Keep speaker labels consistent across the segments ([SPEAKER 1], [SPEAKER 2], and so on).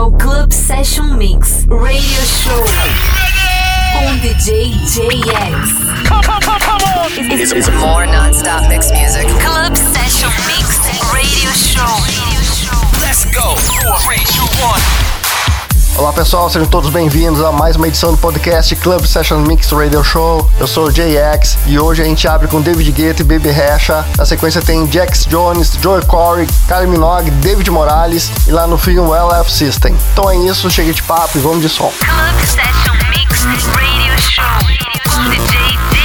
[SPEAKER 1] ao Club Session Mix Radio Show com DJ JX.
[SPEAKER 2] Come, come, come, come on!
[SPEAKER 3] It's, it's more non-stop mix music.
[SPEAKER 1] Club Session Mix Radio Show.
[SPEAKER 2] Let's go! Three, two, one.
[SPEAKER 4] Olá pessoal, sejam todos bem-vindos a mais uma edição do podcast Club Session Mix Radio Show. Eu sou o JX e hoje a gente abre com David Guetta e Baby Rasha. Na sequência tem Jax Jones, Joey Corey, Kylie Minogue, David Morales e lá no fim o LF System. Então é isso, chega de papo e vamos de som.
[SPEAKER 1] Club Session Mix Radio Show com DJ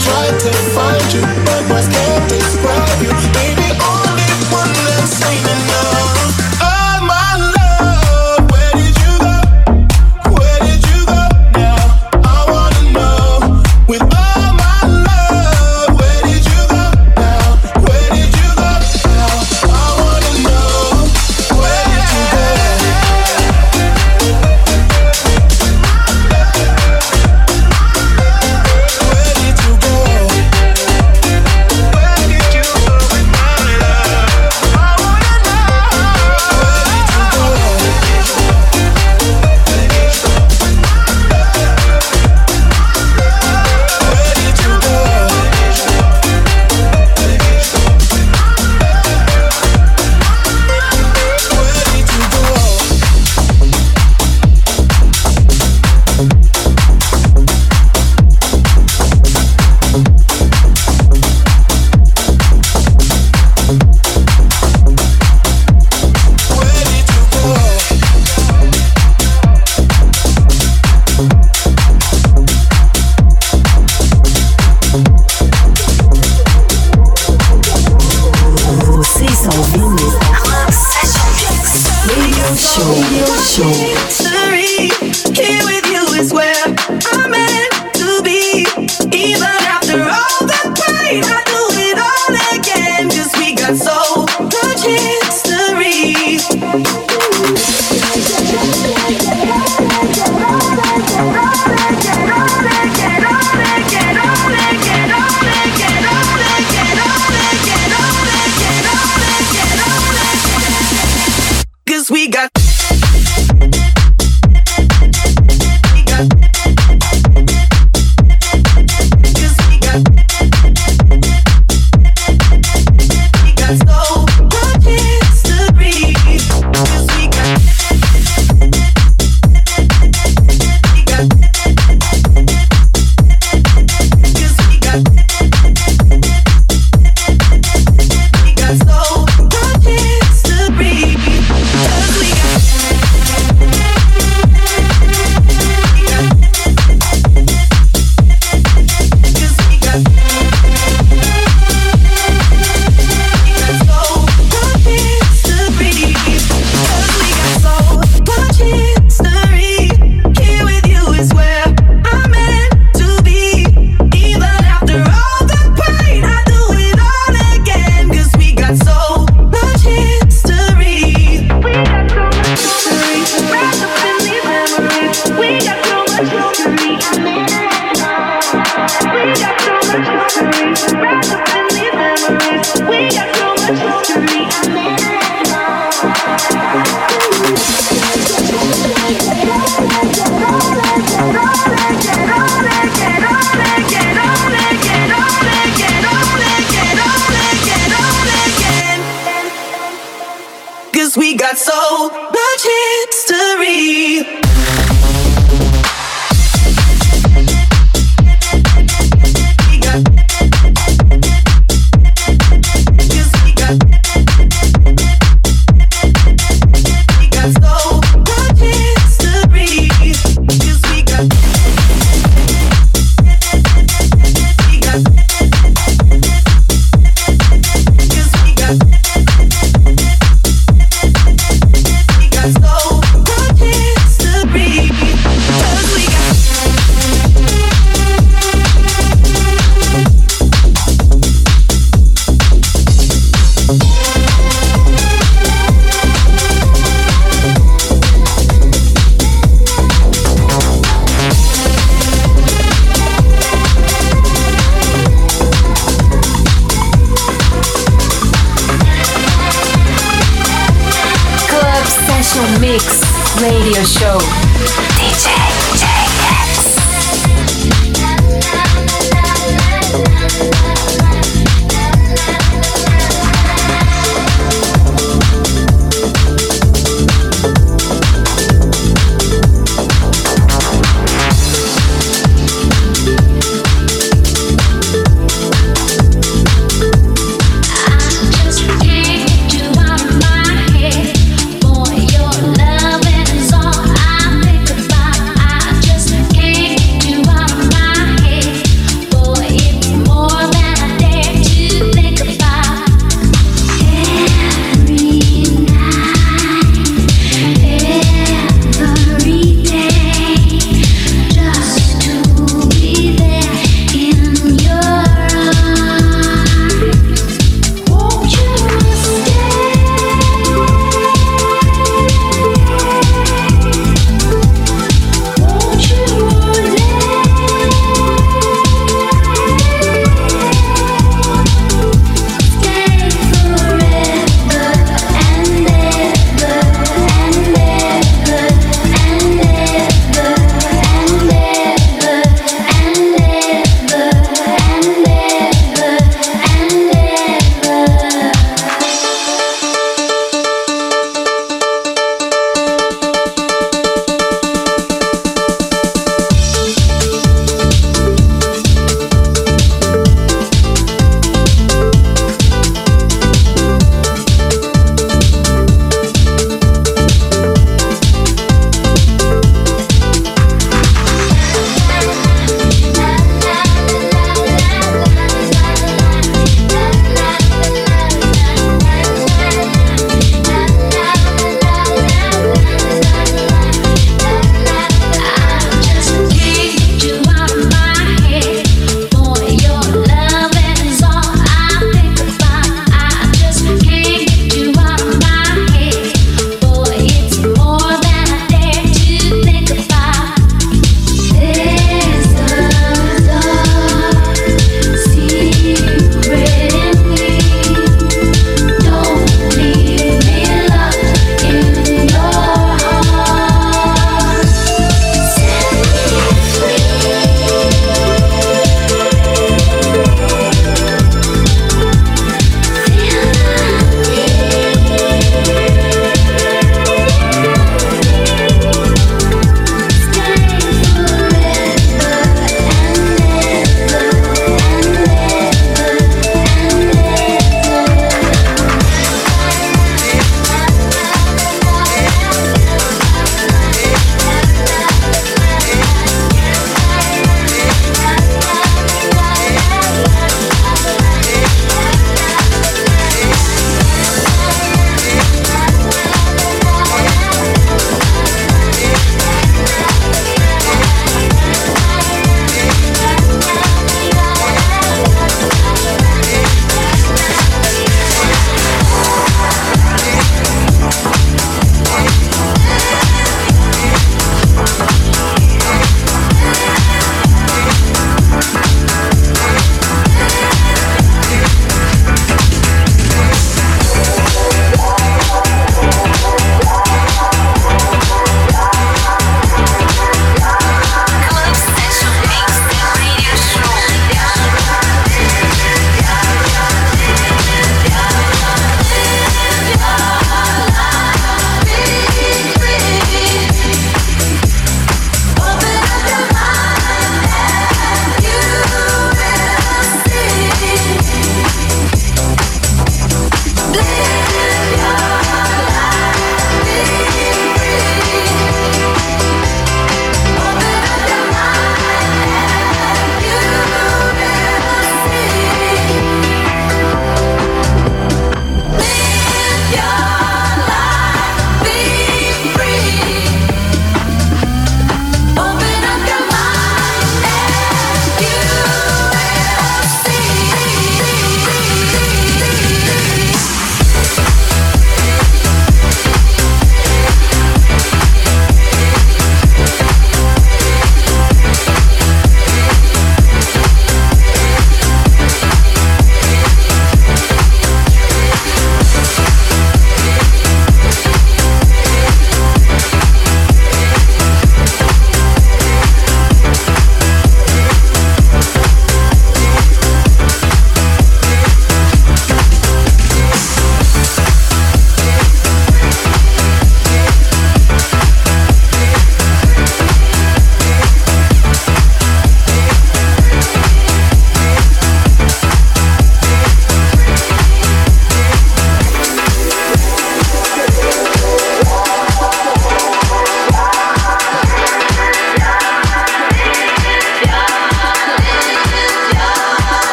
[SPEAKER 5] tried to find you,